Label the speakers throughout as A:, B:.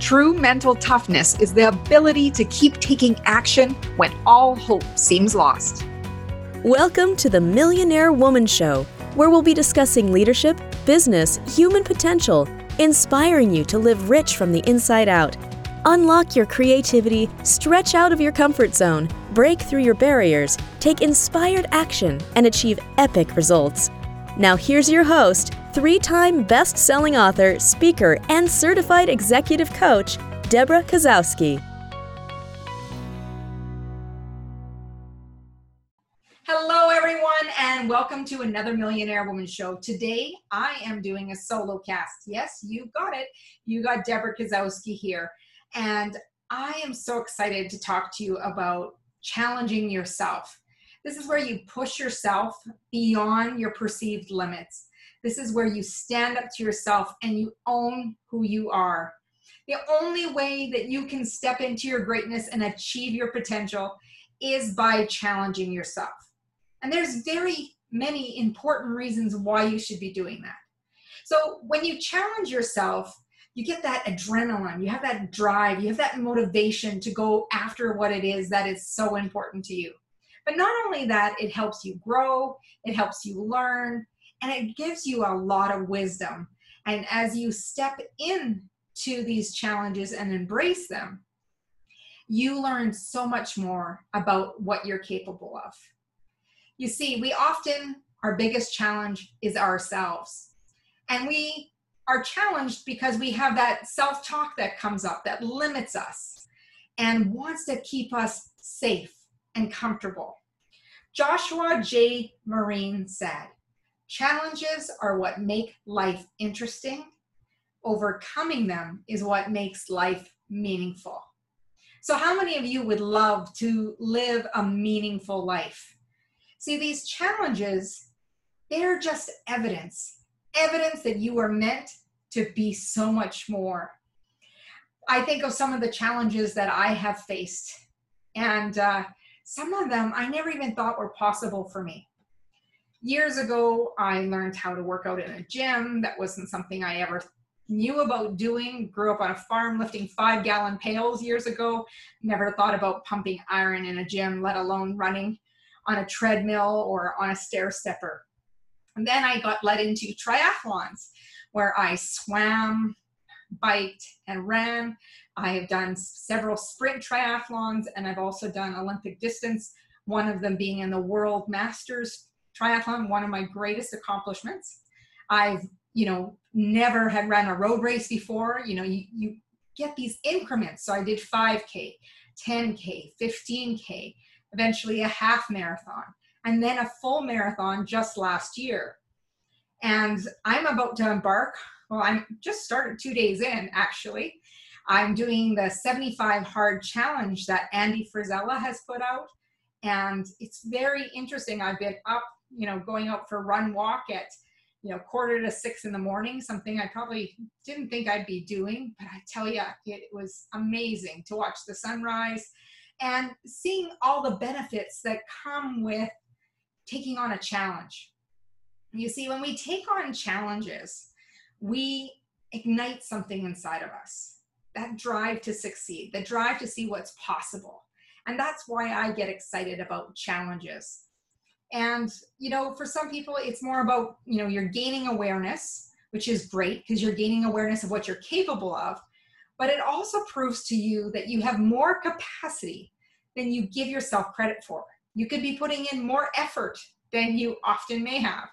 A: True mental toughness is the ability to keep taking action when all hope seems lost.
B: Welcome to the Millionaire Woman Show, where we'll be discussing leadership, business, human potential, inspiring you to live rich from the inside out. Unlock your creativity, stretch out of your comfort zone, break through your barriers, take inspired action, and achieve epic results. Now, here's your host, three time best selling author, speaker, and certified executive coach, Debra Kasowski.
A: Hello, everyone, and welcome to another Millionaire Woman Show. Today, I am doing a solo cast. Yes, you got it. You got Debra Kasowski here. And I am so excited to talk to you about challenging yourself. This is where you push yourself beyond your perceived limits. This is where you stand up to yourself and you own who you are. The only way that you can step into your greatness and achieve your potential is by challenging yourself. And there's very many important reasons why you should be doing that. So when you challenge yourself, you get that adrenaline, you have that drive, you have that motivation to go after what it is that is so important to you. But not only that, it helps you grow, it helps you learn, and it gives you a lot of wisdom. And as you step into these challenges and embrace them, you learn so much more about what you're capable of. You see, we often, our biggest challenge is ourselves. And we are challenged because we have that self talk that comes up that limits us and wants to keep us safe and comfortable. Joshua J. Marine said, Challenges are what make life interesting. Overcoming them is what makes life meaningful. So, how many of you would love to live a meaningful life? See, these challenges, they're just evidence evidence that you are meant to be so much more. I think of some of the challenges that I have faced, and uh, some of them I never even thought were possible for me. Years ago, I learned how to work out in a gym. That wasn't something I ever knew about doing. Grew up on a farm lifting five gallon pails years ago. Never thought about pumping iron in a gym, let alone running on a treadmill or on a stair stepper. And then I got led into triathlons where I swam, biked, and ran. I have done several sprint triathlons and I've also done Olympic distance, one of them being in the World Masters triathlon, one of my greatest accomplishments. I've, you know, never had run a road race before. You know, you, you get these increments. So I did 5K, 10K, 15K, eventually a half marathon and then a full marathon just last year. And I'm about to embark. Well, I'm just started two days in, actually. I'm doing the 75 hard challenge that Andy Frisella has put out. And it's very interesting. I've been up, you know, going out for run walk at, you know, quarter to six in the morning, something I probably didn't think I'd be doing. But I tell you, it was amazing to watch the sunrise and seeing all the benefits that come with taking on a challenge. You see, when we take on challenges, we ignite something inside of us that drive to succeed, the drive to see what's possible. And that's why I get excited about challenges. And, you know, for some people, it's more about, you know, you're gaining awareness, which is great because you're gaining awareness of what you're capable of. But it also proves to you that you have more capacity than you give yourself credit for. You could be putting in more effort than you often may have.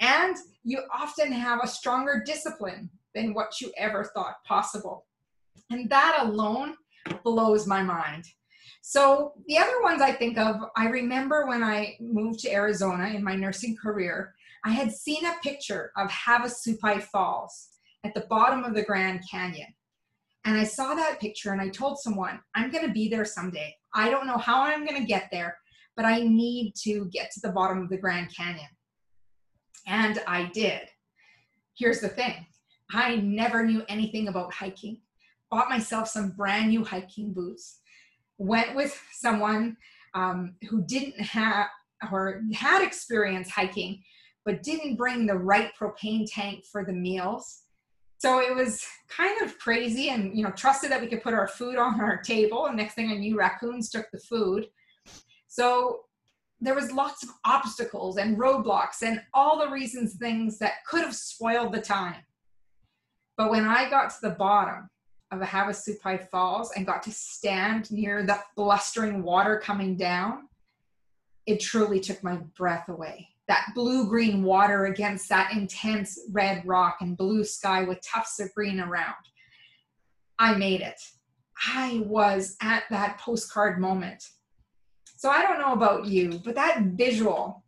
A: And you often have a stronger discipline than what you ever thought possible. And that alone blows my mind. So, the other ones I think of, I remember when I moved to Arizona in my nursing career, I had seen a picture of Havasupai Falls at the bottom of the Grand Canyon. And I saw that picture and I told someone, I'm going to be there someday. I don't know how I'm going to get there, but I need to get to the bottom of the Grand Canyon. And I did. Here's the thing I never knew anything about hiking, bought myself some brand new hiking boots, went with someone um, who didn't have or had experience hiking, but didn't bring the right propane tank for the meals. So it was kind of crazy and, you know, trusted that we could put our food on our table. And next thing I knew, raccoons took the food. So there was lots of obstacles and roadblocks and all the reasons things that could have spoiled the time. But when I got to the bottom of Havasupai Falls and got to stand near the blustering water coming down, it truly took my breath away. That blue green water against that intense red rock and blue sky with tufts of green around. I made it. I was at that postcard moment. So I don't know about you, but that visual,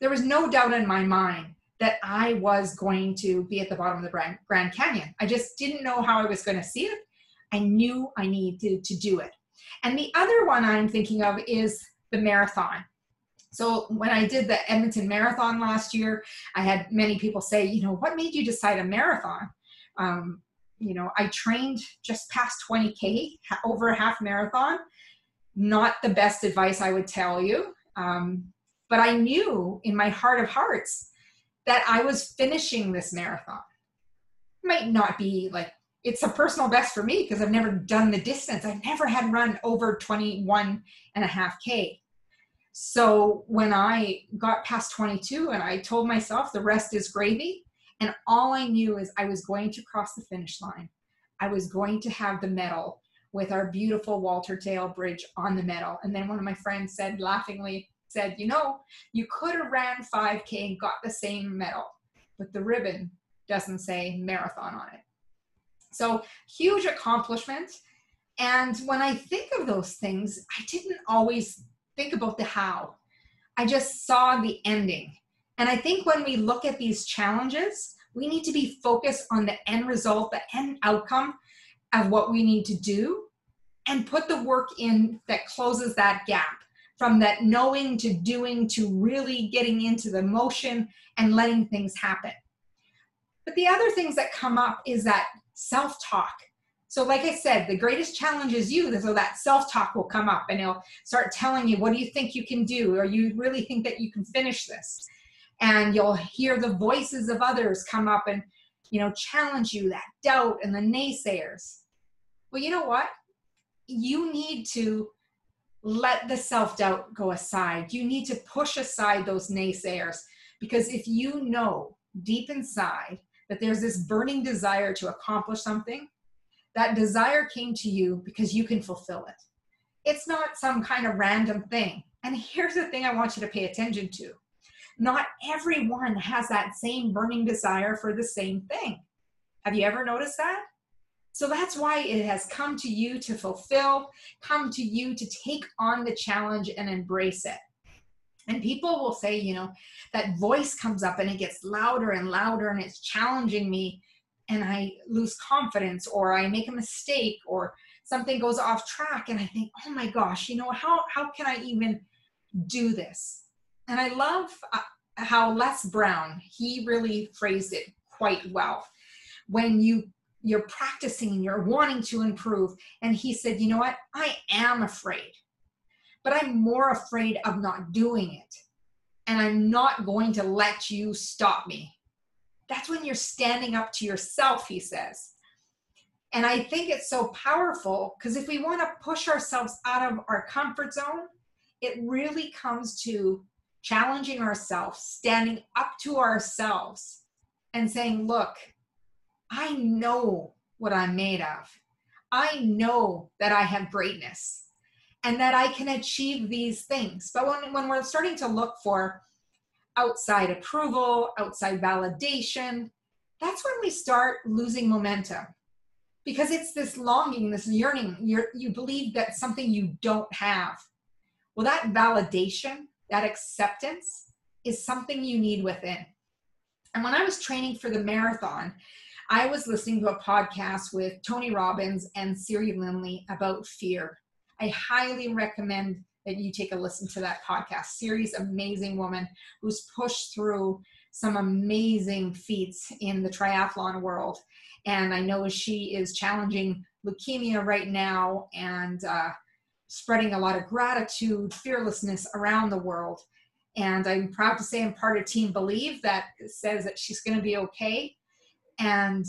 A: there was no doubt in my mind that I was going to be at the bottom of the Grand Canyon. I just didn't know how I was going to see it. I knew I needed to do it. And the other one I'm thinking of is the marathon. So when I did the Edmonton Marathon last year, I had many people say, you know, what made you decide a marathon? Um, you know, I trained just past 20K, over a half marathon, not the best advice I would tell you. Um, but I knew in my heart of hearts that I was finishing this marathon. Might not be like it's a personal best for me because I've never done the distance. I've never had run over 21 and a half K. So when I got past 22 and I told myself the rest is gravy, and all I knew is I was going to cross the finish line. I was going to have the medal with our beautiful Walter Dale Bridge on the medal. And then one of my friends said laughingly, said, you know, you could have ran 5K and got the same medal, but the ribbon doesn't say marathon on it. So huge accomplishment. And when I think of those things, I didn't always think about the how. I just saw the ending. And I think when we look at these challenges, we need to be focused on the end result, the end outcome, of what we need to do and put the work in that closes that gap from that knowing to doing to really getting into the motion and letting things happen. But the other things that come up is that self talk. So, like I said, the greatest challenge is you. So that self talk will come up and it'll start telling you, what do you think you can do? Or you really think that you can finish this? And you'll hear the voices of others come up and, you know, challenge you, that doubt and the naysayers well, you know what? You need to let the self doubt go aside. You need to push aside those naysayers because if you know deep inside that there's this burning desire to accomplish something, that desire came to you because you can fulfill it. It's not some kind of random thing. And here's the thing I want you to pay attention to not everyone has that same burning desire for the same thing. Have you ever noticed that? So that's why it has come to you to fulfill, come to you to take on the challenge and embrace it. And people will say, you know, that voice comes up and it gets louder and louder and it's challenging me and I lose confidence or I make a mistake or something goes off track and I think, oh my gosh, you know, how, how can I even do this? And I love uh, how Les Brown, he really phrased it quite well. When you you're practicing, and you're wanting to improve. And he said, You know what? I am afraid, but I'm more afraid of not doing it. And I'm not going to let you stop me. That's when you're standing up to yourself, he says. And I think it's so powerful because if we want to push ourselves out of our comfort zone, it really comes to challenging ourselves, standing up to ourselves, and saying, Look, I know what I'm made of. I know that I have greatness and that I can achieve these things. But when, when we're starting to look for outside approval, outside validation, that's when we start losing momentum because it's this longing, this yearning. you you believe that something you don't have. Well, that validation, that acceptance is something you need within. And when I was training for the marathon, I was listening to a podcast with Tony Robbins and Siri Lindley about fear. I highly recommend that you take a listen to that podcast. Siri's. amazing woman who's pushed through some amazing feats in the triathlon world. And I know she is challenging leukemia right now and uh, spreading a lot of gratitude, fearlessness around the world. And I'm proud to say I'm part of Team Believe that says that she's going to be okay and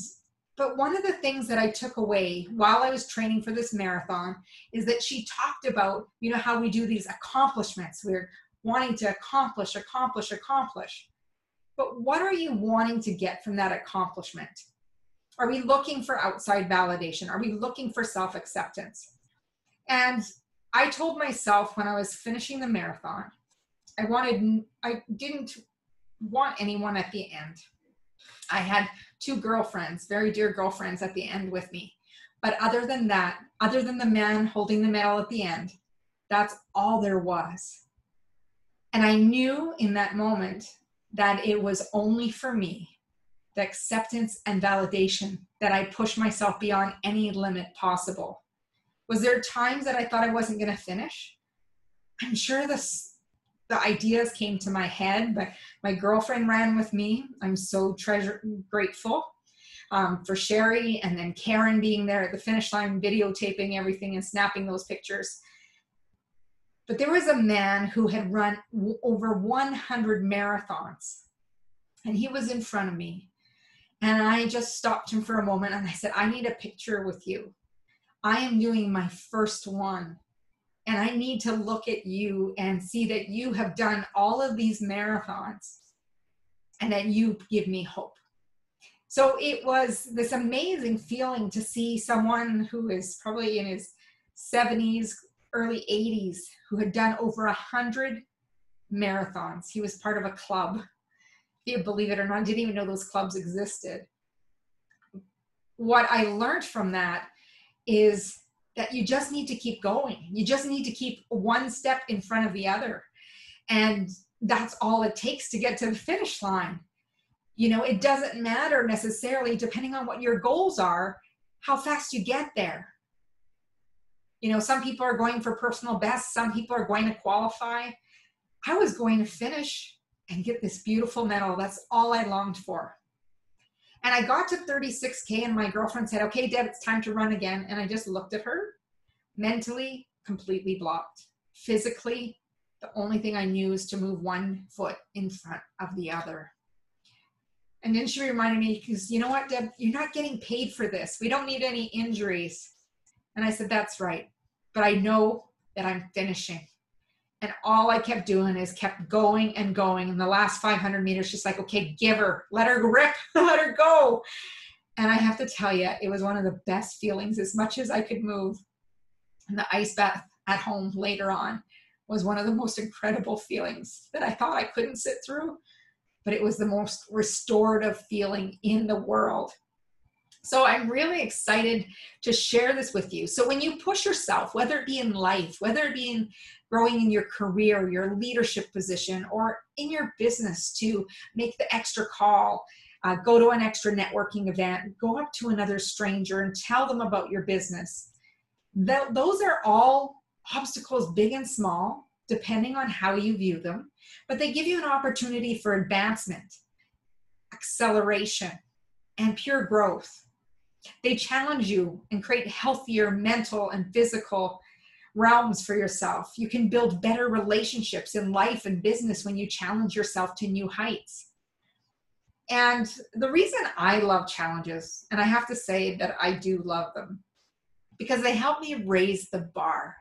A: But one of the things that I took away while I was training for this marathon is that she talked about, you know, how we do these accomplishments. We're wanting to accomplish, accomplish, accomplish. But what are you wanting to get from that accomplishment? Are we looking for outside validation? Are we looking for self acceptance? And I told myself when I was finishing the marathon, I wanted, I didn't want anyone at the end. I had two girlfriends, very dear girlfriends at the end with me. But other than that, other than the man holding the medal at the end, that's all there was. And I knew in that moment that it was only for me the acceptance and validation that I pushed myself beyond any limit possible. Was there times that I thought I wasn't going to finish? I'm sure this the ideas came to my head, but my girlfriend ran with me. I'm so treasure grateful um, for Sherry and then Karen being there at the finish line, videotaping everything and snapping those pictures. But there was a man who had run over 100 marathons, and he was in front of me. And I just stopped him for a moment and I said, I need a picture with you. I am doing my first one and I need to look at you and see that you have done all of these marathons and that you give me hope. So it was this amazing feeling to see someone who is probably in his 70s, early 80s, who had done over a hundred marathons. He was part of a club. If you believe it or not, I didn't even know those clubs existed. What I learned from that is that you just need to keep going. You just need to keep one step in front of the other. And that's all it takes to get to the finish line. You know, it doesn't matter necessarily, depending on what your goals are, how fast you get there. You know, some people are going for personal best, some people are going to qualify. I was going to finish and get this beautiful medal. That's all I longed for. And I got to 36K, and my girlfriend said, Okay, Deb, it's time to run again. And I just looked at her, mentally, completely blocked. Physically, the only thing I knew is to move one foot in front of the other. And then she reminded me, because you know what, Deb, you're not getting paid for this. We don't need any injuries. And I said, That's right. But I know that I'm finishing. And all I kept doing is kept going and going. And the last 500 meters, just like, okay, give her, let her rip, let her go. And I have to tell you, it was one of the best feelings as much as I could move. And the ice bath at home later on was one of the most incredible feelings that I thought I couldn't sit through, but it was the most restorative feeling in the world. So I'm really excited to share this with you. So when you push yourself, whether it be in life, whether it be in growing in your career, your leadership position, or in your business to make the extra call, uh, go to an extra networking event, go up to another stranger and tell them about your business. Those are all obstacles, big and small, depending on how you view them, but they give you an opportunity for advancement, acceleration, and pure growth. They challenge you and create healthier mental and physical realms for yourself. You can build better relationships in life and business when you challenge yourself to new heights. And the reason I love challenges, and I have to say that I do love them, because they help me raise the bar.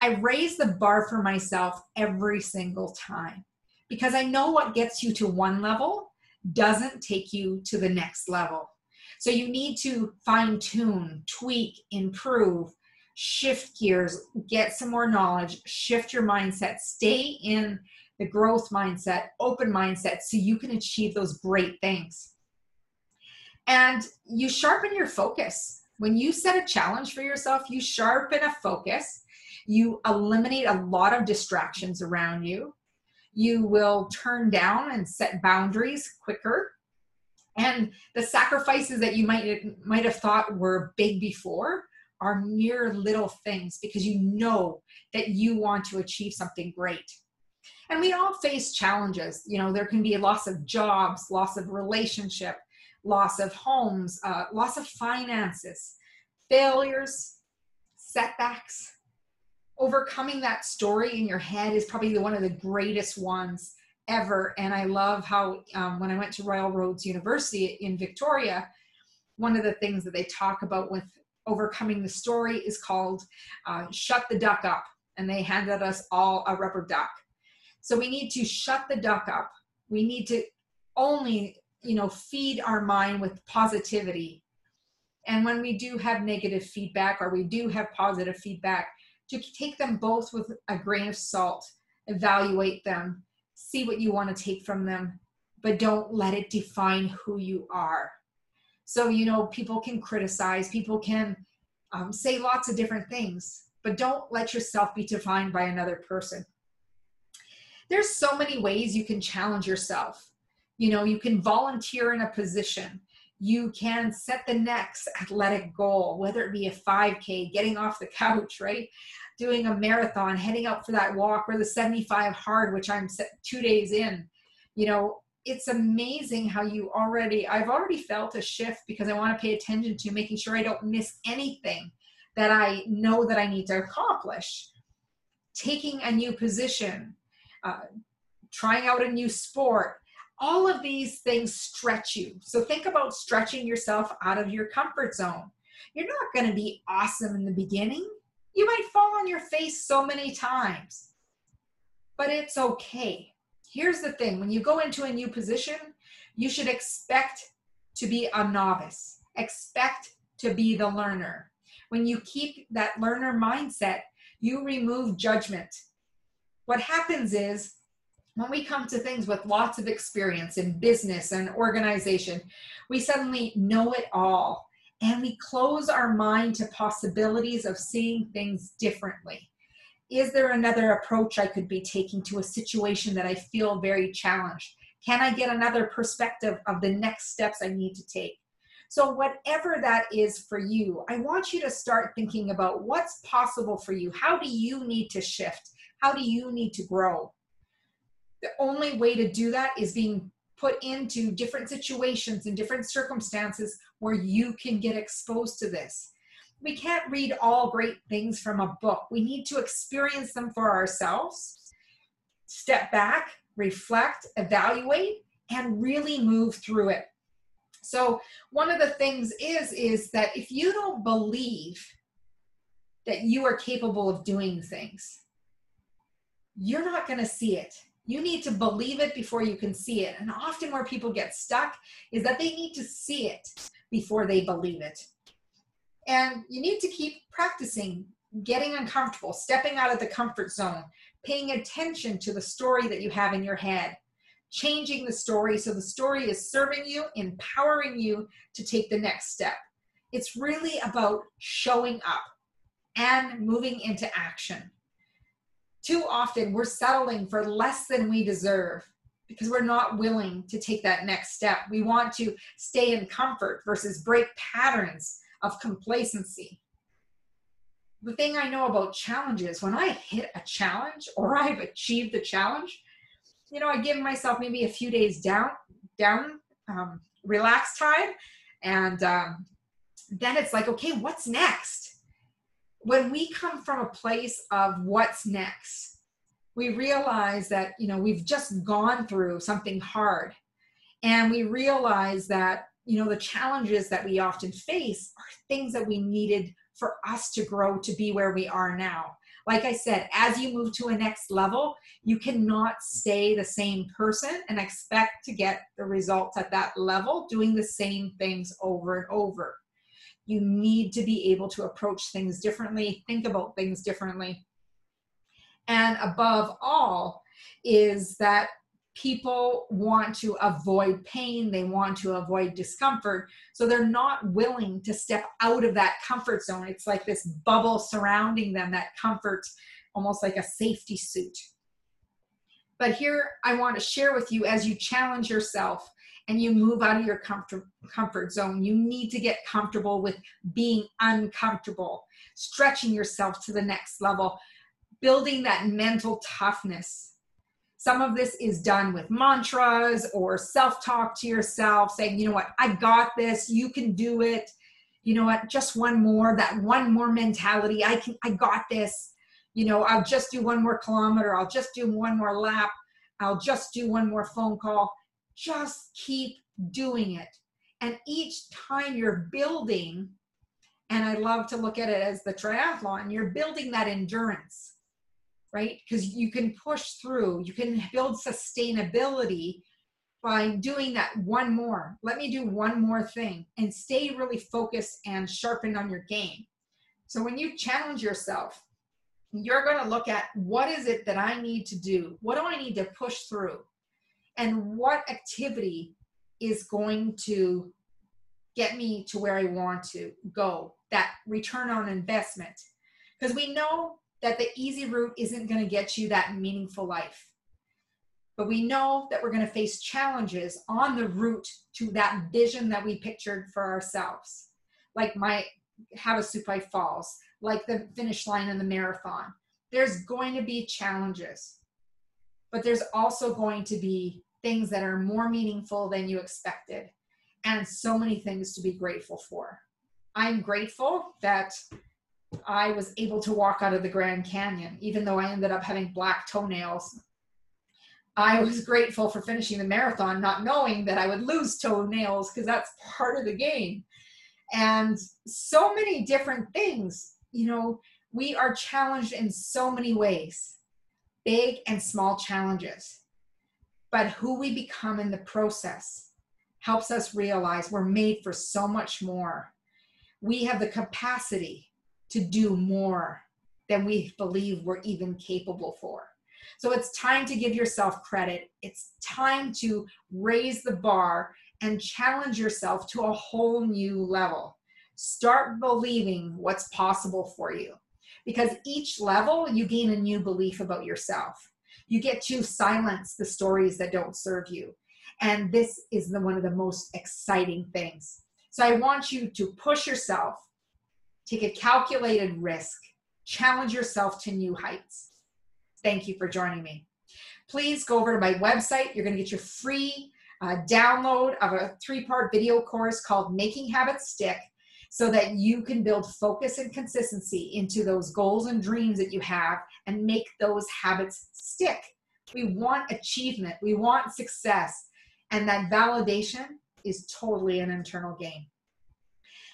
A: I raise the bar for myself every single time because I know what gets you to one level doesn't take you to the next level. So you need to fine tune, tweak, improve, shift gears, get some more knowledge, shift your mindset, stay in the growth mindset, open mindset, so you can achieve those great things. And you sharpen your focus. When you set a challenge for yourself, you sharpen a focus. You eliminate a lot of distractions around you. You will turn down and set boundaries quicker. And the sacrifices that you might might have thought were big before are mere little things because you know that you want to achieve something great. And we all face challenges. You know, there can be a loss of jobs, loss of relationship, loss of homes, uh, loss of finances, failures, setbacks. Overcoming that story in your head is probably the, one of the greatest ones ever. And I love how um, when I went to Royal Roads University in Victoria, one of the things that they talk about with overcoming the story is called uh, shut the duck up and they handed us all a rubber duck so we need to shut the duck up we need to only you know feed our mind with positivity and when we do have negative feedback or we do have positive feedback to take them both with a grain of salt evaluate them see what you want to take from them but don't let it define who you are. So you know people can criticize people can um, say lots of different things but don't let yourself be defined by another person. There's so many ways you can challenge yourself. You know you can volunteer in a position you can set the next athletic goal whether it be a 5k getting off the couch right? Doing a marathon heading out for that walk or the 75 hard which i'm two days in. You know it's amazing how you already i've already felt a shift because i want to pay attention to making sure i don't miss anything that i know that i need to accomplish. Taking a new position uh, trying out a new sport all of these things stretch you. So think about stretching yourself out of your comfort zone. You're not going to be awesome in the beginning. You might fall on your face so many times, but it's okay. Here's the thing when you go into a new position, you should expect to be a novice, expect to be the learner. When you keep that learner mindset, you remove judgment. What happens is when we come to things with lots of experience in business and organization, we suddenly know it all and we close our mind to possibilities of seeing things differently. Is there another approach I could be taking to a situation that I feel very challenged? Can I get another perspective of the next steps I need to take? So, whatever that is for you, I want you to start thinking about what's possible for you. How do you need to shift? How do you need to grow? The only way to do that is being put into different situations and different circumstances where you can get exposed to this. We can't read all great things from a book. We need to experience them for ourselves, step back, reflect, evaluate, and really move through it. So, one of the things is is that if you don't believe that you are capable of doing things, you're not going to see it you need to believe it before you can see it. And often where people get stuck is that they need to see it before they believe it. And you need to keep practicing getting uncomfortable, stepping out of the comfort zone, paying attention to the story that you have in your head, changing the story so the story is serving you, empowering you to take the next step. It's really about showing up and moving into action too often we're settling for less than we deserve because we're not willing to take that next step. We want to stay in comfort versus break patterns of complacency. The thing I know about challenges, when I hit a challenge or I've achieved a challenge, you know, I give myself maybe a few days down, down, um, time, and um, then it's like, okay, what's next? When we come from a place of what's next, we realize that, you know, we've just gone through something hard. And we realize that, you know, the challenges that we often face are things that we needed for us to grow to be where we are now. Like I said, as you move to a next level, you cannot stay the same person and expect to get the results at that level doing the same things over and over you need to be able to approach things differently, think about things differently. And above all, is that people want to avoid pain, they want to avoid discomfort, so they're not willing to step out of that comfort zone. It's like this bubble surrounding them, that comfort, almost like a safety suit. But here I want to share with you as you challenge yourself and you move out of your comfort, comfort zone. You need to get comfortable with being uncomfortable, stretching yourself to the next level, building that mental toughness. Some of this is done with mantras or self talk to yourself, saying, you know what, I got this, you can do it. You know what, just one more, that one more mentality. I can, I got this. You know, I'll just do one more kilometer, I'll just do one more lap, I'll just do one more phone call just keep doing it. And each time you're building, and I love to look at it as the triathlon, you're building that endurance, right? Because you can push through, you can build sustainability by doing that one more. Let me do one more thing and stay really focused and sharpened on your game. So when you challenge yourself, you're going to look at what is it that I need to do? What do I need to push through? And what activity is going to get me to where I want to go? That return on investment. Because we know that the easy route isn't going to get you that meaningful life. But we know that we're going to face challenges on the route to that vision that we pictured for ourselves. Like my Havasupai Falls, like the finish line in the marathon. There's going to be challenges, but there's also going to be things that are more meaningful than you expected, and so many things to be grateful for. I'm grateful that I was able to walk out of the Grand Canyon, even though I ended up having black toenails. I was grateful for finishing the marathon, not knowing that I would lose toenails because that's part of the game. And so many different things you know, we are challenged in so many ways, big and small challenges. But who we become in the process helps us realize we're made for so much more. We have the capacity to do more than we believe we're even capable for. So it's time to give yourself credit. It's time to raise the bar and challenge yourself to a whole new level. Start believing what's possible for you because each level you gain a new belief about yourself. You get to silence the stories that don't serve you. And this is the, one of the most exciting things. So I want you to push yourself, take a calculated risk, challenge yourself to new heights. Thank you for joining me. Please go over to my website. You're going to get your free uh, download of a three part video course called Making Habits Stick so that you can build focus and consistency into those goals and dreams that you have and make those habits stick. We want achievement, we want success, and that validation is totally an internal game.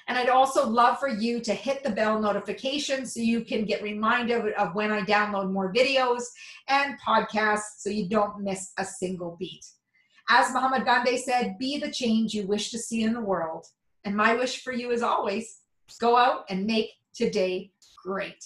A: And I'd also love for you to hit the bell notification so you can get reminded of when I download more videos and podcasts so you don't miss a single beat. As Muhammad Gandhi said, be the change you wish to see in the world and my wish for you is always go out and make today great.